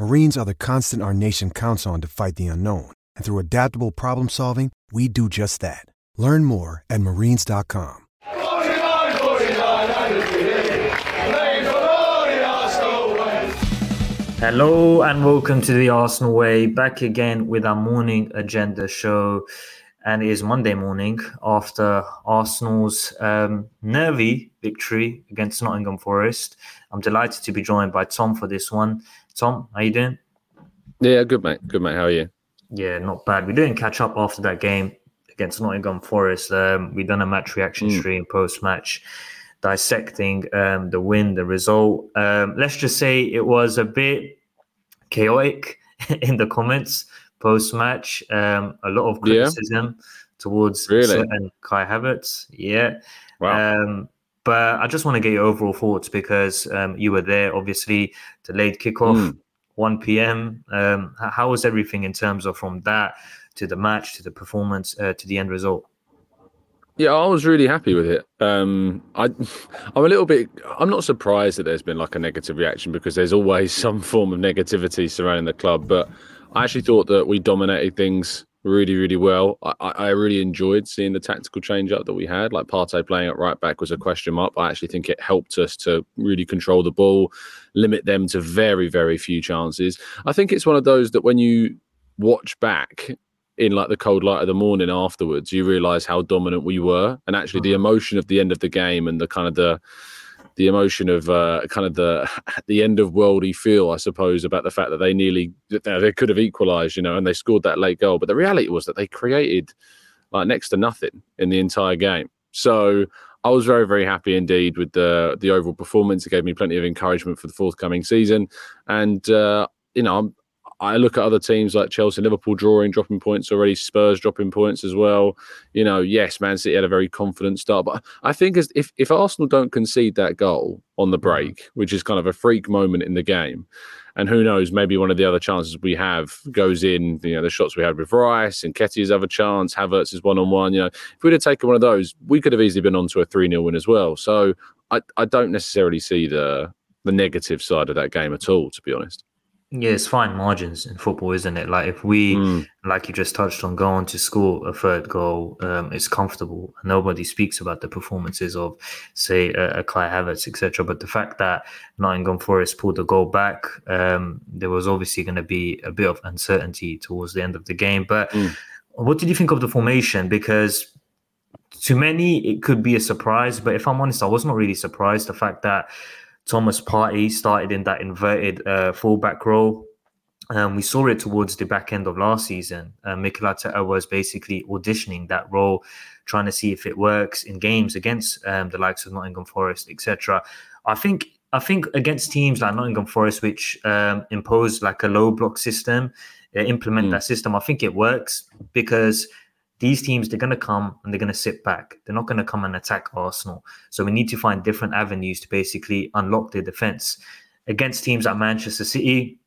Marines are the constant our nation counts on to fight the unknown. And through adaptable problem solving, we do just that. Learn more at marines.com. Hello and welcome to the Arsenal Way. Back again with our morning agenda show. And it is Monday morning after Arsenal's um, nervy victory against Nottingham Forest. I'm delighted to be joined by Tom for this one. Tom, how you doing? Yeah, good mate. Good mate. How are you? Yeah, not bad. We didn't catch up after that game against Nottingham Forest. Um, we done a match reaction Mm. stream post match, dissecting um, the win, the result. Um, let's just say it was a bit chaotic in the comments post match. Um, a lot of Yeah. criticism towards Really? certain Kai Havertz. Yeah. Wow. Um, but I just want to get your overall thoughts because um, you were there, obviously, delayed kickoff, Mm. 1 p.m. Um, how was everything in terms of from that to the match to the performance uh, to the end result? yeah, I was really happy with it. Um, I, I'm a little bit. I'm not surprised that there's been like a negative reaction because there's always some form of negativity surrounding the club. But I actually thought that we dominated things really, really well. I, I really enjoyed seeing the tactical change up that we had. Like Partey playing at right back was a question mark. But I actually think it helped us to really control the ball, limit them to very, very few chances. I think it's one of those that when you watch back in like the cold light of the morning afterwards, you realize how dominant we were, and actually hmm. the emotion of the end of the game and the kind of the the emotion of uh, kind of the the end of worldy feel, I suppose, about the fact that they nearly they could have equalised, you know, and they scored that late goal. But the reality was that they created like next to nothing in the entire game. So I was very very happy indeed with the the overall performance. It gave me plenty of encouragement for the forthcoming season, and uh, you know I'm I look at other teams like Chelsea, Liverpool drawing, dropping points already, Spurs dropping points as well. You know, yes, Man City had a very confident start, but I think as if, if Arsenal don't concede that goal on the mm-hmm. break, which is kind of a freak moment in the game, and who knows, maybe one of the other chances we have goes in, you know, the shots we had with Rice and Ketty's other chance, Havertz is one on one. You know, if we'd have taken one of those, we could have easily been on to a 3 0 win as well. So I, I don't necessarily see the the negative side of that game at all, to be honest. Yeah, it's fine margins in football, isn't it? Like if we, Mm. like you just touched on, go on to score a third goal, um, it's comfortable. Nobody speaks about the performances of, say, a, a Kai Havertz, etc. But the fact that Nottingham Forest pulled the goal back, um, there was obviously going to be a bit of uncertainty towards the end of the game. But Mm. what did you think of the formation? Because to many, it could be a surprise. But if I'm honest, I was not really surprised. The fact that Thomas Partey started in that inverted uh, fullback role. Um, we saw it towards the back end of last season. Uh, Mikel Arteta was basically auditioning that role, trying to see if it works in games against um, the likes of Nottingham Forest, etc. I think I think against teams like Nottingham Forest, which um, impose like a low block system, uh, implement Mm. that system. I think it works because these teams they're going to come and they're going to sit back. They're not going to come and attack Arsenal. So we need to find different avenues to basically unlock their defense against teams like Manchester City.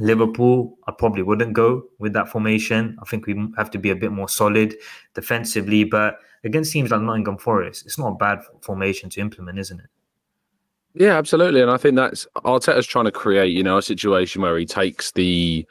Liverpool, I probably wouldn't go with that formation. I think we have to be a bit more solid defensively. But against teams like Nottingham Forest, it's not a bad formation to implement, isn't it? Yeah, absolutely. And I think that's Arteta's trying to create, you know, a situation where he takes the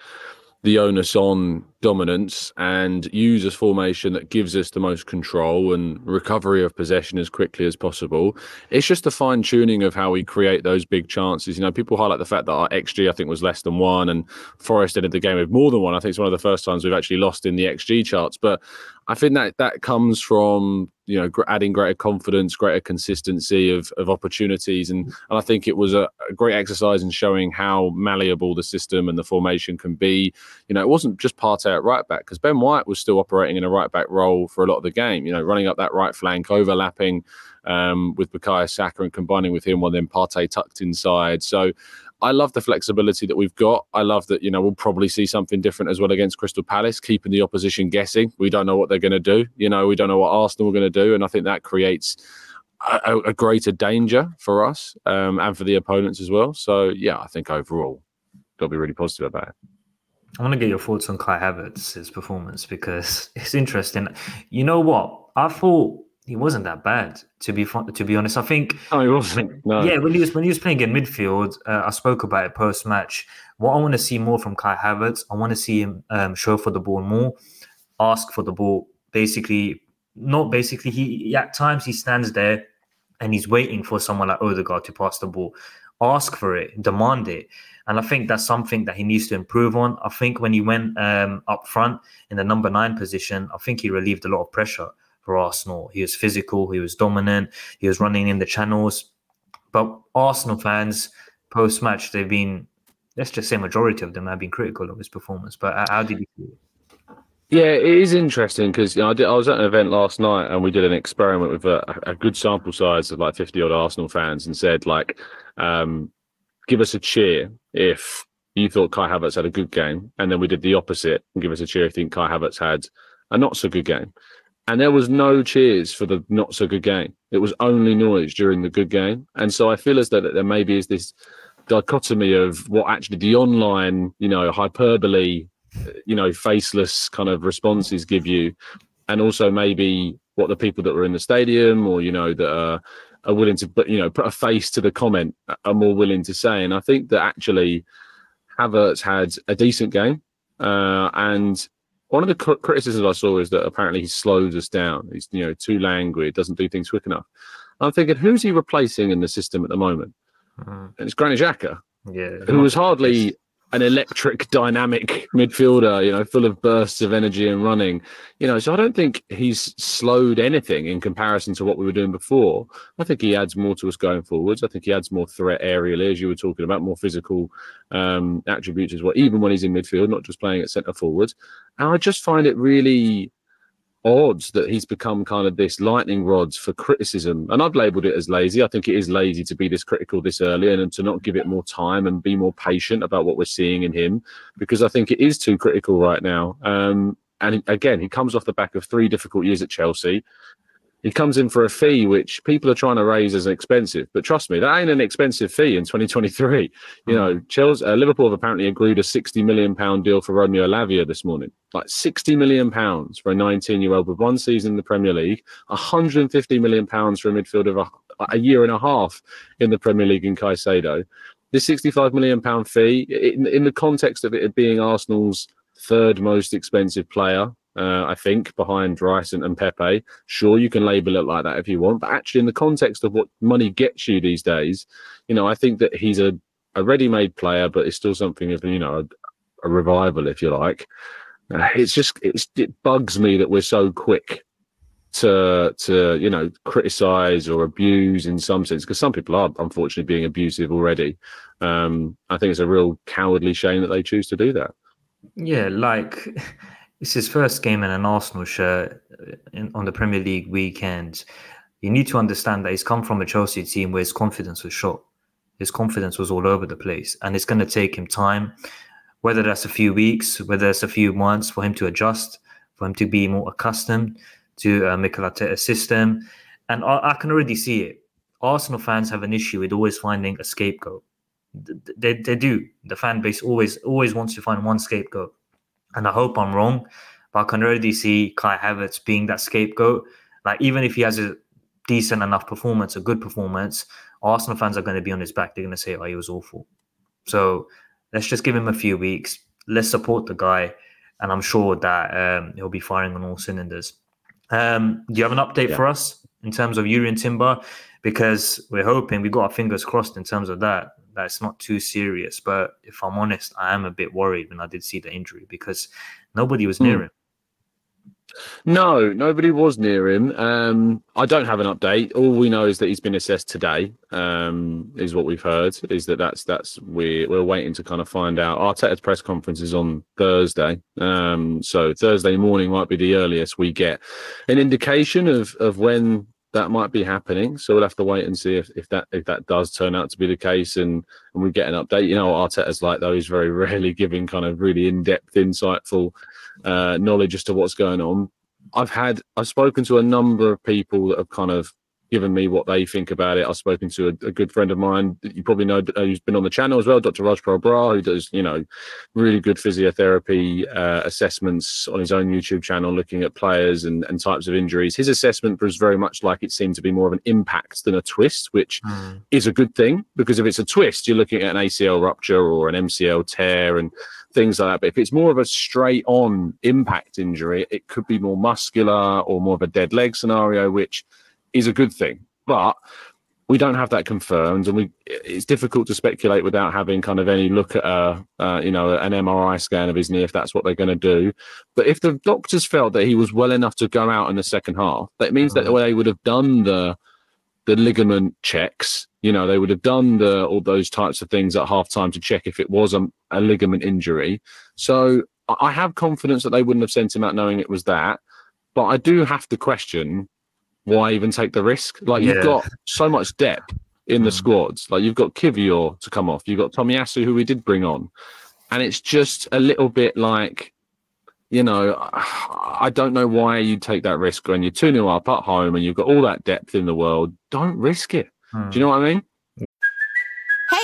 the onus on dominance and use a formation that gives us the most control and recovery of possession as quickly as possible. It's just the fine tuning of how we create those big chances. You know, people highlight the fact that our XG, I think, was less than one, and Forest ended the game with more than one. I think it's one of the first times we've actually lost in the XG charts. But I think that that comes from you know adding greater confidence, greater consistency of, of opportunities, and, and I think it was a, a, great exercise in showing how malleable the system and the formation can be. You know, it wasn't just Partey at right back because Ben White was still operating in a right back role for a lot of the game. You know, running up that right flank, overlapping um, with Bukayo Saka and combining with him while then Partey tucked inside. So I love the flexibility that we've got. I love that, you know, we'll probably see something different as well against Crystal Palace, keeping the opposition guessing. We don't know what they're going to do. You know, we don't know what Arsenal are going to do. And I think that creates a, a greater danger for us um, and for the opponents as well. So, yeah, I think overall, got to be really positive about it. I want to get your thoughts on Kai Havertz's performance because it's interesting. You know what? I thought he wasn't that bad to be fun, to be honest. I think. Oh, he wasn't. No. Yeah, when he was when he was playing in midfield, uh, I spoke about it post match. What I want to see more from Kai Havertz, I want to see him um, show for the ball more, ask for the ball. Basically, not basically. He at times he stands there and he's waiting for someone like Odegaard to pass the ball. Ask for it, demand it, and I think that's something that he needs to improve on. I think when he went um, up front in the number nine position, I think he relieved a lot of pressure for Arsenal. He was physical, he was dominant, he was running in the channels. But Arsenal fans, post match, they've been, let's just say, majority of them have been critical of his performance. But how did you feel? Yeah, it is interesting because you know, I, I, was at an event last night and we did an experiment with a, a good sample size of like 50 odd Arsenal fans and said, like, um, give us a cheer if you thought Kai Havertz had a good game. And then we did the opposite and give us a cheer if you think Kai Havertz had a not so good game and there was no cheers for the not so good game. It was only noise during the good game, and so I feel as though that there maybe is this dichotomy of what actually the online, you know, hyperbole, you know, faceless kind of responses give you, and also maybe what the people that were in the stadium or you know that are, are willing to you know put a face to the comment are more willing to say. And I think that actually Havertz had a decent game, uh, and one of the criticisms I saw is that apparently he slows us down. He's you know too languid, doesn't do things quick enough. I'm thinking, who's he replacing in the system at the moment? Mm-hmm. And it's Granit Xhaka, yeah, who was hardly an electric, dynamic midfielder, you know, full of bursts of energy and running. You know, so I don't think he's slowed anything in comparison to what we were doing before. I think he adds more to us going forwards. I think he adds more threat aerially, as you were talking about, more physical um, attributes as well, even when he's in midfield, not just playing at centre forward. And I just find it really odds that he's become kind of this lightning rods for criticism. And I've labeled it as lazy. I think it is lazy to be this critical this early and, and, to not give it more time and be more patient about what we're seeing in him because I think it is too critical right now. Um, and again, he comes off the back of three difficult years at Chelsea he comes in for a fee which people are trying to raise as expensive. But trust me, that ain't an expensive fee in 2023. You know. Chelsea, uh, Liverpool have apparently agreed a 60 million pound deal for Romeo Lavia this morning. Like 60 million pounds for a 19 year old with one season in the Premier League, 150 million pounds for a midfielder of a, a year and a half in the Premier League in Caicedo. This 65 million pound fee, in, in the context of it being Arsenal's third most expensive player uh, I think, behind Rice and, and, Pepe. Sure, you can label it like that if you want, but actually, in the context of what money gets you these days, you know, I think that he's a, a ready-made player, but it's still something of you know a, a revival, if you like. Uh, it's just it's, it bugs me that we're so quick to to you know criticize or abuse in some sense because some people are unfortunately being abusive already. Um, I think it's a real cowardly shame that they choose to do that. Yeah, like it's his first game in an Arsenal shirt uh, in, on the Premier League weekend. You need to understand that he's come from a Chelsea team where his confidence was shot. His confidence was all over the place, and it's going to take him time, whether that's a few weeks, whether it's a few months, for him to adjust, for him to be more accustomed to uh, Mikel Arteta's system. And I, I can already see it. Arsenal fans have an issue with always finding a scapegoat. They, they do. The fan base always always wants to find one scapegoat and I hope I'm wrong, but I can already see Kai Havertz being that scapegoat. Like even if he has a decent enough performance, a good performance, Arsenal fans are going to be on his back. They're going to say, "Oh, he was awful." So let's just give him a few weeks. Let's support the guy. and I'm sure that um, he'll be firing on all cylinders. Um, do you have an update yeah. for us in terms of Jurrien Timber? Because we're hoping we got our fingers crossed in terms of that. That it's not too serious. But if I'm honest, I am a bit worried when I did see the injury because nobody was near mm. him. No, nobody was near him. Um, I don't have an update. All we know is that he's been assessed today. Um, is what we've heard. Is that that's that's we we're waiting to kind of find out. Arteta's press conference is on Thursday, um, so Thursday morning might be the earliest we get an indication of of when that might be happening. So we'll have to wait and see if, if that if that does turn out to be the case and and we get an update. You know Arteta's like though, he's very rarely giving kind of really in-depth, insightful uh, knowledge as to what's going on. I've had I've spoken to a number of people that have kind of given me what they think about it. I've spoken to a, a good friend of mine that you probably know uh, who's been on the channel as well, Dr. Raj Brar, who does, you know, really good physiotherapy uh, assessments on his own YouTube channel, looking at players and, and types of injuries. His assessment was very much like it seemed to be more of an impact than a twist, which mm. is a good thing because if it's a twist, you're looking at an ACL rupture or an MCL tear and things like that. But if it's more of a straight on impact injury, it could be more muscular or more of a dead leg scenario, which is a good thing. But we don't have that confirmed, and we it's difficult to speculate without having kind of any look at a uh, you know an MRI scan of his knee if that's what they're going to do. But if the doctors felt that he was well enough to go out in the second half, that means that mm. they would have done the the ligament checks. You know, they would have done the all those types of things at halftime to check if it was a, a ligament injury. So I have confidence that they wouldn't have sent him out knowing it was that. But I do have to question why even take the risk? Like yeah. you've got so much depth in the mm. squads. Like you've got Kiwior to come off, you've got Tomiyasu who we did bring on, and it's just a little bit like, you know, I don't know why you take that risk when you're two 0 up at home and you've got all that depth in the world. Don't risk it. Hmm. Do you know what I mean?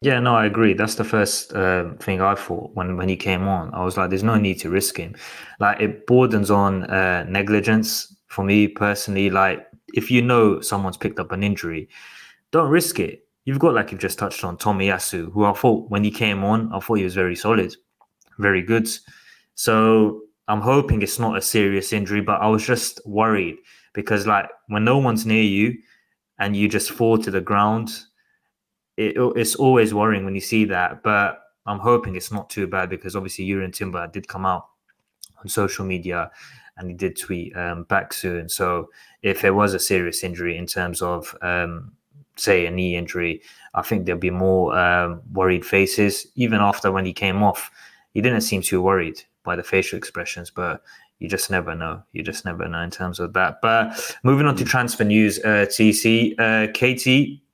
Yeah, no, I agree. That's the first uh, thing I thought when when he came on. I was like, "There's no need to risk him." Like it borders on uh, negligence for me personally. Like if you know someone's picked up an injury, don't risk it. You've got like you've just touched on Tomiyasu, who I thought when he came on, I thought he was very solid, very good. So I'm hoping it's not a serious injury, but I was just worried because like when no one's near you and you just fall to the ground it, it's always worrying when you see that. But I'm hoping it's not too bad because obviously Jurrien Timber did come out on social media and he did tweet um, back soon. So if it was a serious injury in terms of um, say a knee injury, I think there'll be more um, worried faces. Even after when he came off, he didn't seem too worried by the facial expressions, but you just never know. You just never know in terms of that. But moving on to transfer news, uh, TC, uh,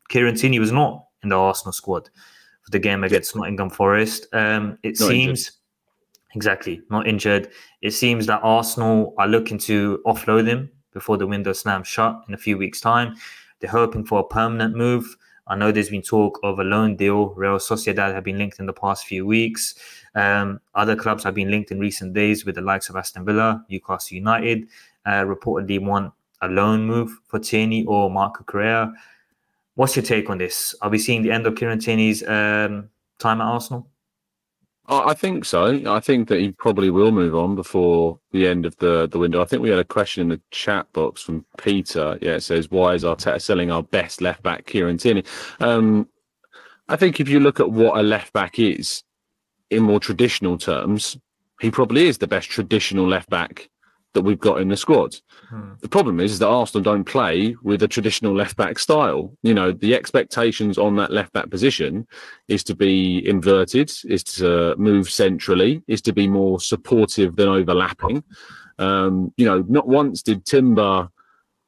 Kieran Tierney was not in the Arsenal squad for the game against Nottingham Forest. Um, it not seems injured. exactly not injured. It seems that Arsenal are looking to offload him before the window slams shut in a few weeks' time. They're hoping for a permanent move. I know there's been talk of a loan deal. Real Sociedad have been linked in the past few weeks. Um, other clubs have been linked in recent days with the likes of Aston Villa, Newcastle United. Uh, reportedly want a loan move for Tierney or Marc Cucurella. What's your take on this? Are we seeing the end of Kieran Tierney's um, time at Arsenal? I think so. I think that he probably will move on before the end of the, the window. I think we had a question in the chat box from Peter. Yeah, it says, Why is Arteta selling our best left back, Kieran Tierney? Um, I think if you look at what a left back is in more traditional terms, he probably is the best traditional left back that we've got in the squad. Hmm. The problem is, is that Arsenal don't play with a traditional left back style. You know, the expectations on that left back position is to be inverted, is to move centrally, is to be more supportive than overlapping. Um, you know, not once did Timber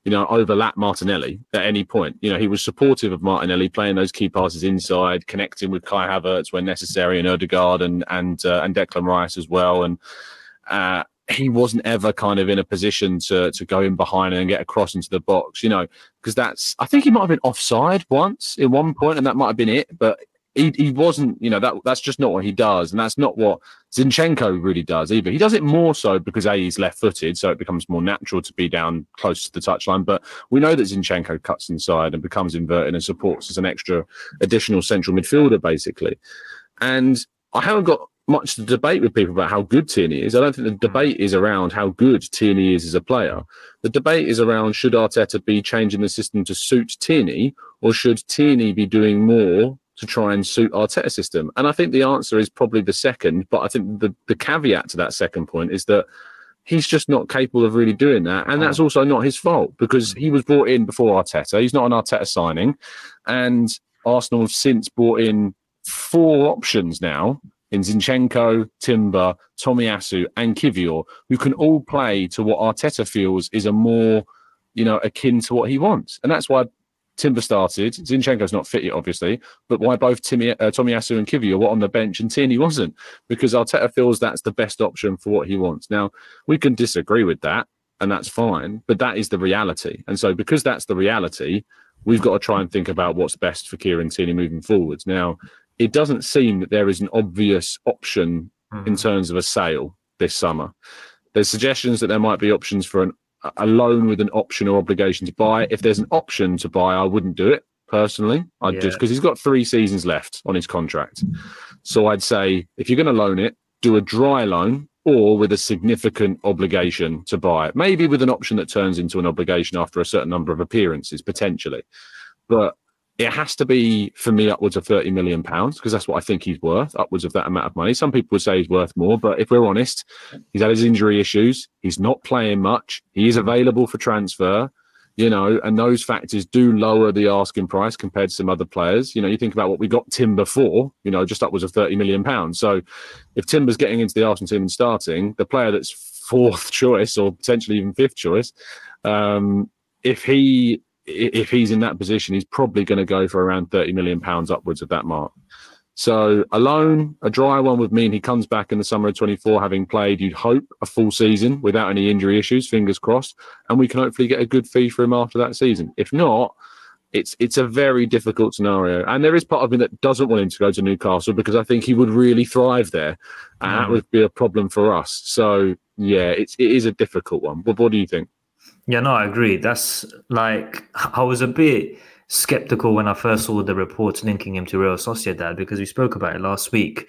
you know, overlap Martinelli at any point. You know, he was supportive of Martinelli, playing those key passes inside, connecting with Kai Havertz when necessary, and Odegaard and and uh, and Declan Rice as well. And uh, he wasn't ever kind of in a position to to go in behind and get across into the box. You know, because that's I think he might have been offside once in one point, and that might have been it. But he, he wasn't, you know, that that's just not what he does, and that's not what Zinchenko really does either. He does it more so because a he's left-footed, so it becomes more natural to be down close to the touchline. But we know that Zinchenko cuts inside and becomes inverted and supports as an extra additional central midfielder, basically. And I haven't got much debate with people about how good Tierney is. I don't think the debate is around how good Tierney is as a player. The debate is around should Arteta be changing the system to suit Tierney, or should Tierney be doing more to try and suit Arteta's system? And I think the answer is probably the second. But I think the, the caveat to that second point is that he's just not capable of really doing that. And that's also not his fault because he was brought in before Arteta. He's not an Arteta signing. And Arsenal have since brought in four options now in Zinchenko, Timber, Tomiyasu, and Kiwior, who can all play to what Arteta feels is a more, you know, akin to what he wants. And that's why Timber started. Zinchenko's not fit yet, obviously, but why both Timmy, uh, Tomiyasu and Kiwior were on the bench and Tierney wasn't? Because Arteta feels that's the best option for what he wants. Now, we can disagree with that, and that's fine, but that is the reality. And so, because that's the reality, we've got to try and think about what's best for Kieran Tierney moving forwards. Now, it doesn't seem that there is an obvious option mm-hmm. in terms of a sale this summer. There's suggestions that there might be options for an a loan with an option or obligation to buy. If there's an option to buy, I wouldn't do it personally. I'd yeah. just because he's got three seasons left on his contract. So I'd say if you're going to loan it, do a dry loan or with a significant obligation to buy it. Maybe with an option that turns into an obligation after a certain number of appearances, potentially. But it has to be for me upwards of 30 million pounds because that's what I think he's worth, upwards of that amount of money. Some people would say he's worth more, but if we're honest, he's had his injury issues. He's not playing much. He is available for transfer, you know, and those factors do lower the asking price compared to some other players. You know, you think about what we got Timber for, you know, just upwards of 30 million pounds. So if Timber's getting into the Arsenal team and starting, the player that's fourth choice or potentially even fifth choice, um, if he if he's in that position, he's probably going to go for around 30 million pounds upwards of that mark. So a loan, a dry one would mean he comes back in the summer of 24, having played, you'd hope, a full season without any injury issues, fingers crossed, and we can hopefully get a good fee for him after that season. If not, it's it's a very difficult scenario. And there is part of me that doesn't want him to go to Newcastle because I think he would really thrive there. And mm. that would be a problem for us. So yeah, it's it is a difficult one. But what do you think? Yeah, no, I agree. That's like I was a bit skeptical when I first saw the reports linking him to Real Sociedad because we spoke about it last week.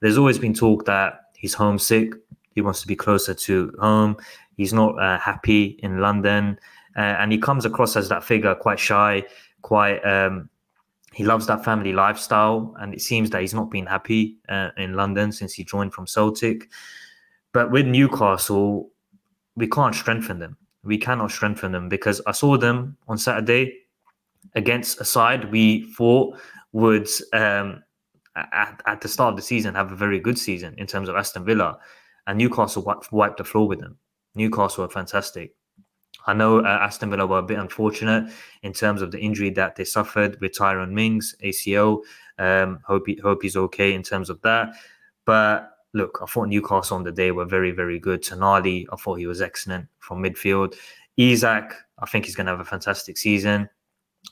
There's always been talk that he's homesick. He wants to be closer to home. He's not uh, happy in London, uh, and he comes across as that figure, quite shy, quite. Um, he loves that family lifestyle, and it seems that he's not been happy uh, in London since he joined from Celtic. But with Newcastle, we can't strengthen them we cannot strengthen them because I saw them on Saturday against a side we thought would um, at, at the start of the season have a very good season in terms of Aston Villa, and Newcastle wiped, the floor with them. Newcastle are fantastic. I know uh, Aston Villa were a bit unfortunate in terms of the injury that they suffered with Tyrone Mings ACL. Um, hope he, hope he's okay in terms of that, but look, I thought Newcastle on the day were very, very good. Tonali, I thought he was excellent from midfield. Isak, I think he's going to have a fantastic season.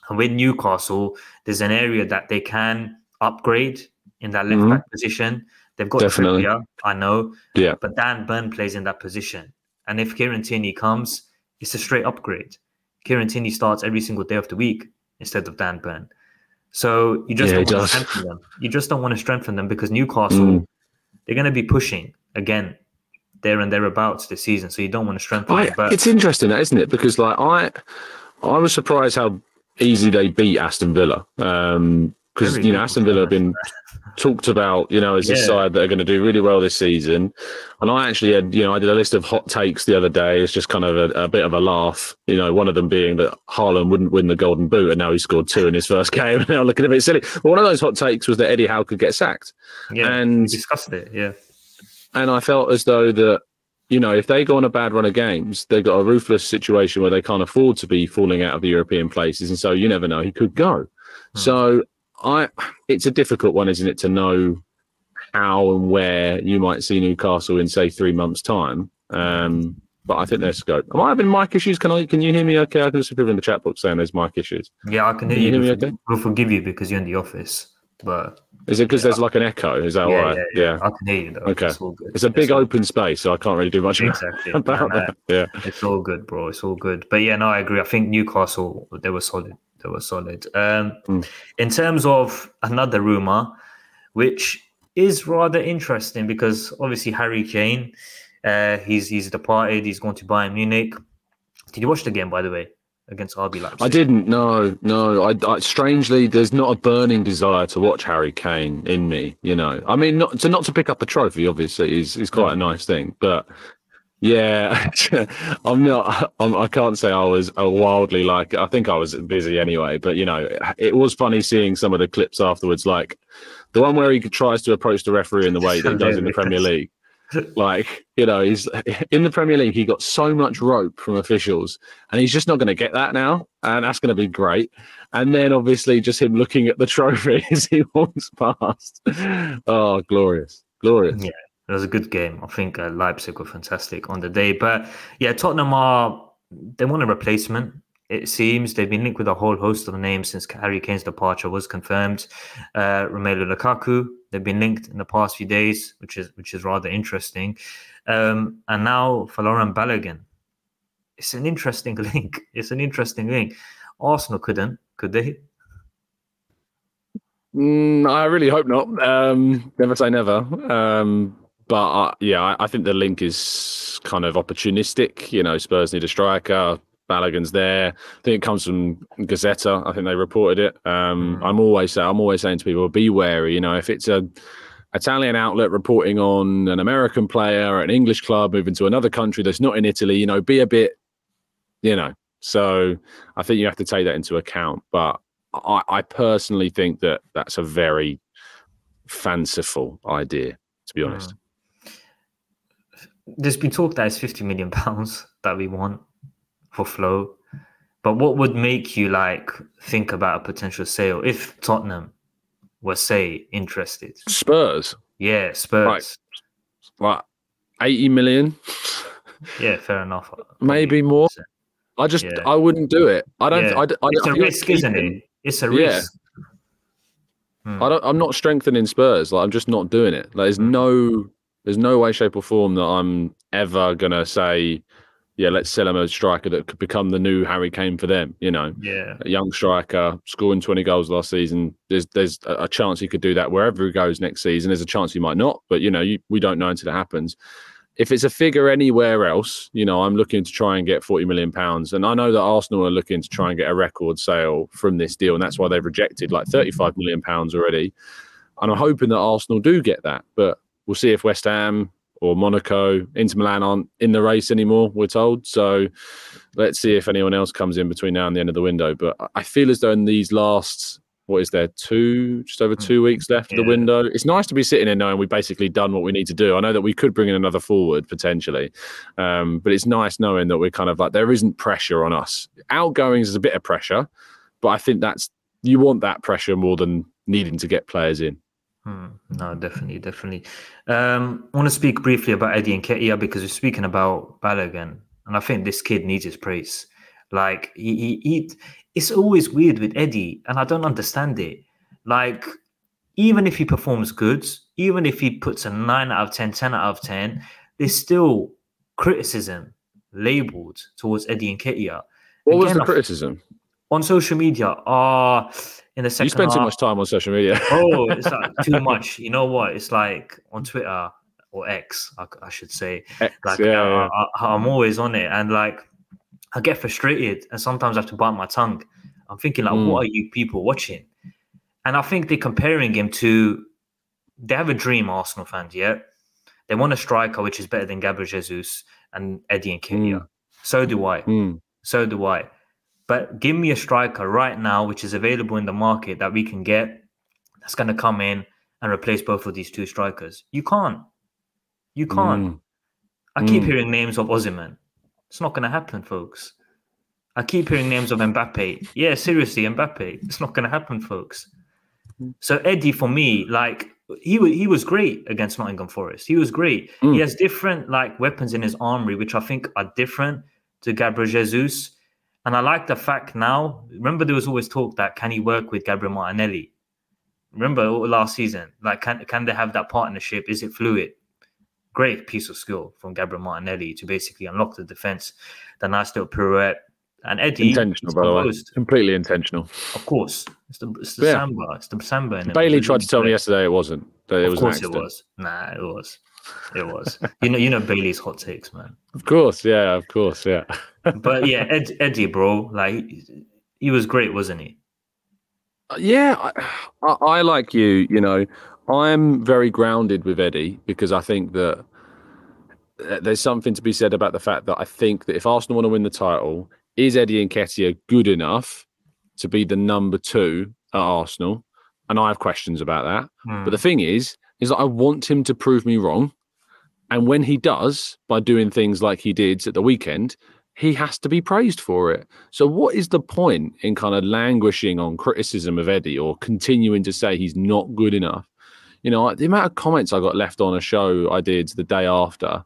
And with Newcastle, there's an area that they can upgrade in that left mm-hmm. back position. They've got Definitely. Trippier, I know. Yeah. But Dan Burn plays in that position. And if Kieran Tierney comes, it's a straight upgrade. Kieran Tierney starts every single day of the week instead of Dan Burn. So you just yeah, don't want to strengthen them. You just don't want to strengthen them because Newcastle mm they're going to be pushing again there and thereabouts this season. So you don't want to strengthen. I, but it's interesting, isn't it? Because like I, I was surprised how easy they beat Aston Villa. Um, because you know Aston Villa have been talked about, you know, as a side that are going to do really well this season. And I actually had, you know, I did a list of hot takes the other day. It's just kind of a, a bit of a laugh. You know, one of them being that Haaland wouldn't win the Golden Boot, and now he scored two in his first game. And now looking a bit silly. But one of those hot takes was that Eddie Howe could get sacked. Yeah, And- discussed it. Yeah, And I felt as though that, you know, if they go on a bad run of games, they've got a ruthless situation where they can't afford to be falling out of the European places. And so you never know, he could go. Hmm. So I it's a difficult one, isn't it, to know how and where you might see Newcastle in say three months' time. Um, but I think there's scope. Am I having mic issues? Can I can you hear me okay? I can see people in the chat box saying there's mic issues. yeah, I can hear Can you hear me okay? We'll forgive you because you're in the office, but Is it because there's like an echo? Is that yeah, right? yeah, yeah, I can hear you. Though. Okay. it's. It's a big all- open space, so I can't really do much Exactly. about No, no. that. Yeah. It's all good, bro. It's all good. But yeah, no, I agree. I think Newcastle they were solid. They were solid. Um, Mm. In terms of another rumor, which is rather interesting because obviously Harry Kane, uh, he's he's departed. He's going to Bayern Munich. Did you watch the game, by the way, against RB Leipzig? I didn't. No, no. I, I strangely, there's not a burning desire to watch Harry Kane in me. You know, I mean, not to not to pick up a trophy. Obviously, is is quite a nice thing, but yeah, I'm not. I'm, I can't say I was uh, wildly like. I think I was busy anyway. But you know, it was funny seeing some of the clips afterwards, like the one where he tries to approach the referee in the way that he does in the Premier League. Like, you know, he's in the Premier League, he got so much rope from officials, and he's just not going to get that now. And that's going to be great. And then obviously, just him looking at the trophy as he walks past. Oh, glorious. Glorious. Yeah, it was a good game. I think uh, Leipzig were fantastic on the day. But yeah, Tottenham are they want a replacement. It seems they've been linked with a whole host of names since Harry Kane's departure was confirmed. Uh, Romelu Lukaku, they've been linked in the past few days, which is which is rather interesting. Um, and now Folarin Balogun, it's an interesting link. It's an interesting link. Arsenal couldn't, could they? Mm, I really hope not. Um, never say never. Um, but uh, yeah, I, I think the link is kind of opportunistic. You know, Spurs need a striker. Balogun's there. I think it comes from Gazzetta. I think they reported it. Um, I'm always I'm always saying to people, be wary. You know, if it's a Italian outlet reporting on an American player or an English club moving to another country that's not in Italy, you know, be a bit, you know. So I think you have to take that into account. But I, I personally think that that's a very fanciful idea, to be honest. There's been talk that it's 50 million pounds that we want for Flow. But what would make you like think about a potential sale if Tottenham were say interested? Spurs, Yeah, Spurs. like 80 million, Yeah, fair enough. maybe more. I just, Yeah. I wouldn't do it. I don't, Yeah. I, don't- I It's a risk, isn't it? It's a Yeah. risk. Hmm. I don't, I'm not strengthening Spurs. Like I'm just not doing it. Like, there's no, there's no way, shape, or form that I'm ever gonna say, yeah, let's sell him a striker that could become the new Harry Kane for them. You know, Yeah. a young striker scoring 20 goals last season. There's there's a chance he could do that wherever he goes next season. There's a chance he might not, but you know, you, we don't know until it happens. If it's a figure anywhere else, you know, I'm looking to try and get 40 million pounds, and I know that Arsenal are looking to try and get a record sale from this deal, and that's why they've rejected like 35 million pounds already. And I'm hoping that Arsenal do get that, but we'll see if West Ham or Monaco, Inter Milan aren't in the race anymore. We're told so. Let's see if anyone else comes in between now and the end of the window. But I- feel as though in these last, what is there, two, just over two weeks left of the window, it's nice to be sitting there knowing we've basically done what we need to do. I know that we could bring in another forward potentially, um, but it's nice knowing that we're kind of like, there isn't pressure on us. Outgoings is a bit of pressure, but I think that's, you want that pressure more than needing to get players in. Hmm. No, definitely, definitely. Um, I want to speak briefly about Eddie and Nketiah because we're speaking about Balogun, and I think this kid needs his praise. Like he, he, he, it's always weird with Eddie, and I don't understand it. Like even if he performs good, even if he puts a nine out of 10, 10 out of ten, there's still criticism labeled towards Eddie and Nketiah. What was the criticism? On social media? Ah, in the second You spend too much time on social media. oh, it's like too much. You know what? It's like on Twitter or X, I, I should say. X, Like yeah, uh, yeah. I, I'm always on it, and like I get frustrated, and sometimes I have to bite my tongue. I'm thinking like, Mm. what are you people watching? And I think they're comparing him to they have a dream, Arsenal fans, yeah. They want a striker which is better than Gabriel Jesus and Eddie Nketiah. Mm. So do I. Mm. So do I. But give me a striker right now, which is available in the market that we can get, that's going to come in and replace both of these two strikers. You can't. You can't. Mm. I keep Mm. hearing names of Osimhen. It's not going to happen, folks. I keep hearing names of Mbappe. Yeah, seriously, Mbappe. It's not going to happen, folks. So Eddie, for me, like he wa- he was great against Nottingham Forest. He was great. Mm. He has different like weapons in his armory, which I think are different to Gabriel Jesus. And I like the fact now. Remember, there was always talk that can he work with Gabriel Martinelli? Remember last season, like can can they have that partnership? Is it fluid? Great piece of skill from Gabriel Martinelli to basically unlock the defense. The nice little pirouette. And Eddie, Intentional, by the way. Completely intentional. Of course, it's the it's the Yeah. samba. It's the samba. Bailey tried to tell me yesterday it wasn't. That it Of was course it was. Nah, it was. It was. you know, you know Bailey's hot takes, man. Of course, yeah, of course, yeah. But yeah, Ed, Eddie, bro, like he, was great, wasn't he? yeah, I, I, I like you. You know, I'm very grounded with Eddie because I think that uh, there's something to be said about the fact that I think that if Arsenal want to win the title, is Eddie and Nketiah good enough to be the number two at Arsenal? And I have questions about that. Hmm. But the thing is, is that I want him to prove me wrong. And when he does, by doing things like he did at the weekend, he has to be praised for it. So, what is the point in kind of languishing on criticism of Eddie or continuing to say he's not good enough? You know, the amount of comments I got left on a show I did the day after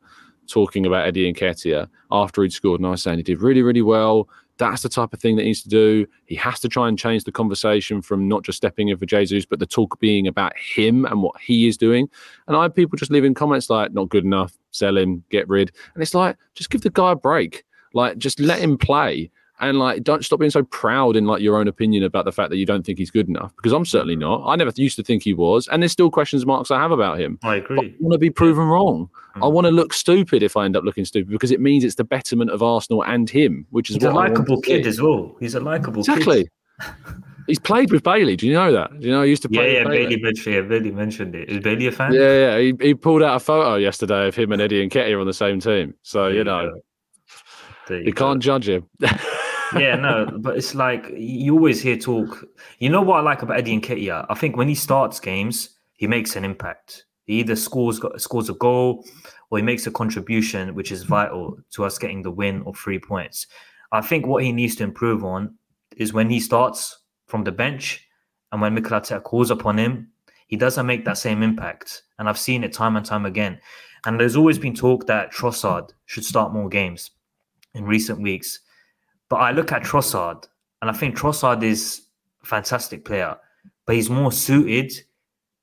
talking about Eddie Nketiah after he'd scored, and I was saying he did really, really well. That's the type of thing that he needs to do. He has to try and change the conversation from not just stepping in for Jesus, but the talk being about him and what he is doing. And I have people just leaving comments like, not good enough, sell him, get rid. And it's like, just give the guy a break. Like, just let him play. And like, don't stop being so proud in like your own opinion about the fact that you don't think he's good enough. Because I'm certainly not. I never used to think he was, and there's still questions marks I have about him. I But I want to be proven wrong. I Mm. want to look stupid if I end up looking stupid because it means it's the betterment of Arsenal and him, which is He's a what I want likable kid as well. He's a likable Exactly. He's played with Bailey. Do you know that? Do you know he used to Yeah, play yeah, with Bailey mentioned, yeah, Bailey mentioned it. Is Bailey a fan? Yeah, yeah. He, he pulled out a photo yesterday of him and Eddie and Nketiah on the same team. So you you know go. There you go. can't judge him. yeah, no, but it's like you always hear talk. You know what I like about Eddie and Nketiah? I think when he starts games, he makes an impact. He either scores scores a goal or he makes a contribution, which is vital to us getting the win or three points. I think what he needs to improve on is when he starts from the bench and when Mikel Arteta calls upon him, he doesn't make that same impact. And I've seen it time and time again. And there's always been talk that Trossard should start more games in recent weeks. But I look at Trossard and I think Trossard is a fantastic player, but he's more suited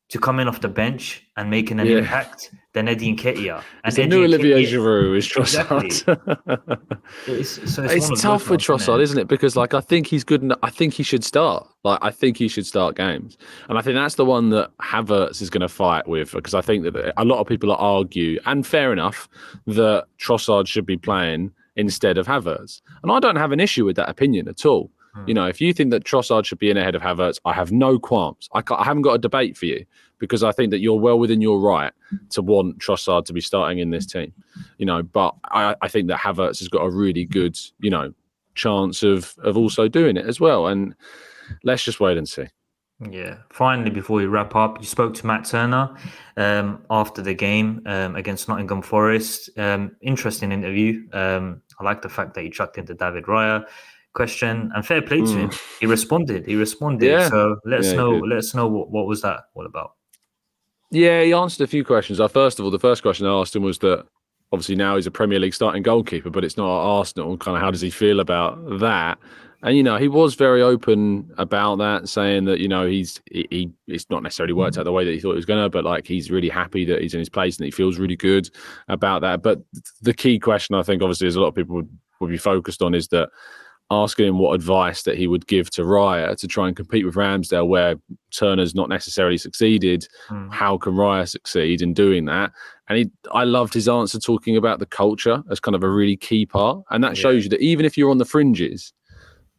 to coming off the bench and making an Yeah. impact than Eddie Nketiah. And It's Eddie new Olivier Nketiah- Giroud is Exactly. Trossard. It's, so it's, of tough those with ones, Trossard, isn't it? Because like I think he's good enough. I think he should start. Like I think he should start games, and I think that's the one that Havertz is going to fight with. Because I think that a lot of people argue, and fair enough, that Trossard should be playing instead of Havertz, and I don't have an issue with that opinion at all. Hmm. You know, if you think that Trossard should be in ahead of Havertz, I have no qualms. I, I haven't got a debate for you because I think that you're well within your right to want Trossard to be starting in this team. You know, but I, I think that Havertz has got a really good, you know, chance of of also doing it as well. And let's just wait and see. Yeah. Finally, before we wrap up, you spoke to Matt Turner um, after the game um, against Nottingham Forest. Um, interesting interview. Um, I like the fact that he chucked into David Raya question and fair play to him. He responded. He responded. Yeah. So let us Yeah, know. Let us know what, what was that all about. Yeah, he answered a few questions. Uh, first of all, the first question I asked him was that obviously now he's a Premier League starting goalkeeper, but it's not at Arsenal. Kind of how does he feel about that? And you know, he was very open about that, saying that you know he's he, he it's not necessarily worked out the way that he thought it was gonna, but like he's really happy that he's in his place and he feels really good about that. But the key question I think, obviously, is a lot of people would, would be focused on, is that asking him what advice that he would give to Raya to try and compete with Ramsdale, where Turner's not necessarily succeeded. Hmm. How can Raya succeed in doing that? And he, I loved his answer talking about the culture as kind of a really key part, and that Yeah. shows you that even if you're on the fringes,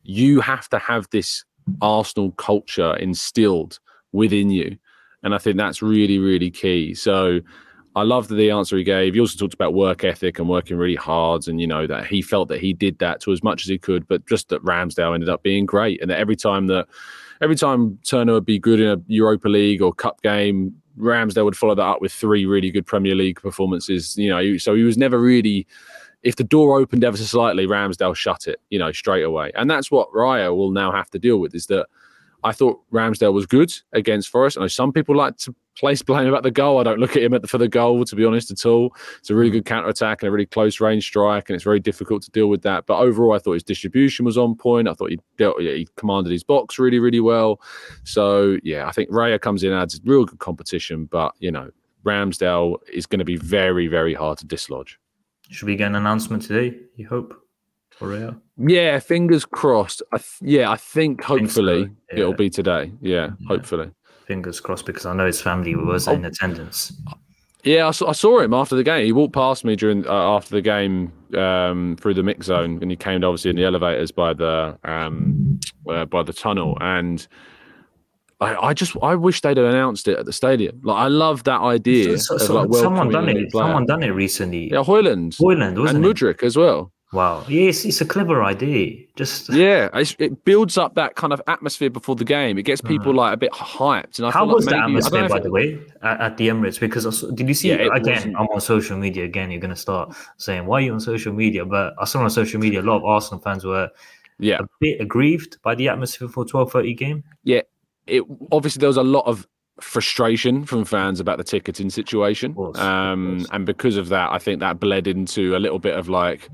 you have to have this Arsenal culture instilled within you. And I think that's really, really key. So I love the answer he gave. He also talked about work ethic and working really hard, and you know that he felt that he did that to as much as he could, but just that Ramsdale ended up being great, and that every time that every time Turner would be good in a Europa League or Cup game, Ramsdale would follow that up with three really good Premier League performances. You know, so he was never really. If the door opened ever so slightly, Ramsdale shut it, you know, straight away. And that's what Raya will now have to deal with is that I thought Ramsdale was good against Forest. I know some people like to place blame about the goal. I don't look at him the, for the goal, to be honest, at all. It's a really mm. good counter attack and a really close range strike, and it's very difficult to deal with that. But overall, I thought his distribution was on point. I thought he dealt, yeah, he commanded his box really, really well. So yeah, I think Raya comes in adds real good competition, but you know Ramsdale is going to be very, very hard to dislodge. Should we get an announcement today? You hope? for real? Yeah, fingers crossed. I th- yeah, I think hopefully think so. yeah. it'll be today. Yeah, yeah, hopefully. Fingers crossed because I know his family was oh. in attendance. Yeah, I saw, I saw, him after the game. He walked past me during uh, after the game um, through the mix zone, and he came obviously in the elevators by the um, uh, by the tunnel. And I, I, just I wish they'd have announced it at the stadium. Like I love that idea. So, so, of, like, someone done it. Someone done it recently. Yeah. Højlund, wasn't and Mudryk as well. Wow. Yeah, it's a clever idea. Just yeah, it builds up that kind of atmosphere before the game. It gets people uh, like a bit hyped. And I how was like maybe, the atmosphere, by the way, at, at, the Emirates? Because did you see yeah, again? I'm on social media again. You're going to start saying why are you on social media? But I saw on social media a lot of Arsenal fans were yeah a bit aggrieved by the atmosphere for 12:30 game. Yeah, it obviously there was a lot of frustration from fans about the ticketing situation, course, um, and because of that, I think that bled into a little bit of like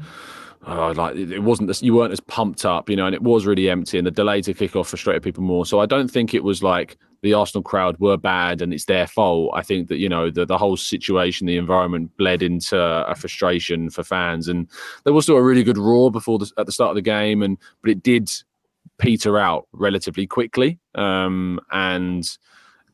oh, like it wasn't this, you weren't as pumped up, you know, and it was really empty, and the delay to kick off frustrated people more. So I don't think it was like the Arsenal crowd were bad and it's their fault. I think that you know the the whole situation, the environment bled into a frustration for fans, and there was still a really good roar before the, at the start of the game, and but it did peter out relatively quickly, um, and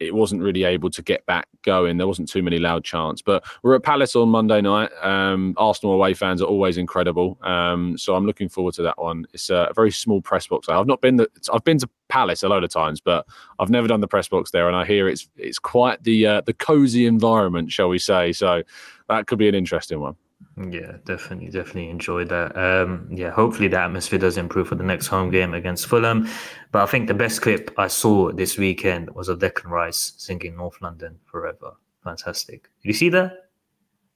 it wasn't really able to get back going. There wasn't too many loud chants. But we're at Palace on Monday night. Um, Arsenal away fans are always incredible. Um, so I'm looking forward to that one. It's a very small press box. I've not been. The, I've been to Palace a load of times, but I've never done the press box there. And I hear it's it's quite the uh, the cozy environment, shall we say? So that could be an interesting one. Yeah, definitely, definitely enjoyed that. Um, yeah, hopefully the atmosphere does improve for the next home game against Fulham. But I think the best clip I saw this weekend was of Declan Rice singing North London Forever. Fantastic. Did you see that?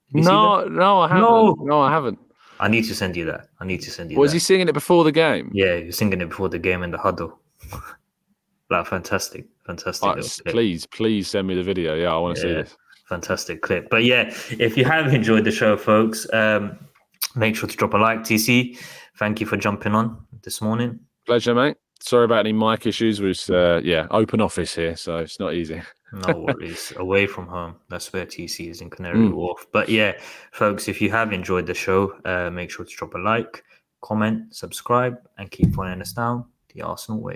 You no, see that? no, I haven't. No. no, I haven't. I need to send you that. I need to send you. Was that. he singing it before the game? Yeah, he was singing it before the game in the huddle. like fantastic, fantastic. Please, please send me the video. Yeah, I want to yeah. see this fantastic clip. But yeah, if you have enjoyed the show, folks, um, make sure to drop a like. TC, thank you for jumping on this morning. Pleasure, mate. Sorry about any mic issues. We're uh, yeah, open office here, so it's not easy. no worries. Away from home. That's where TC is in Canary mm. Wharf. But yeah, folks, if you have enjoyed the show, uh, make sure to drop a like, comment, subscribe, and keep following us down the Arsenal way.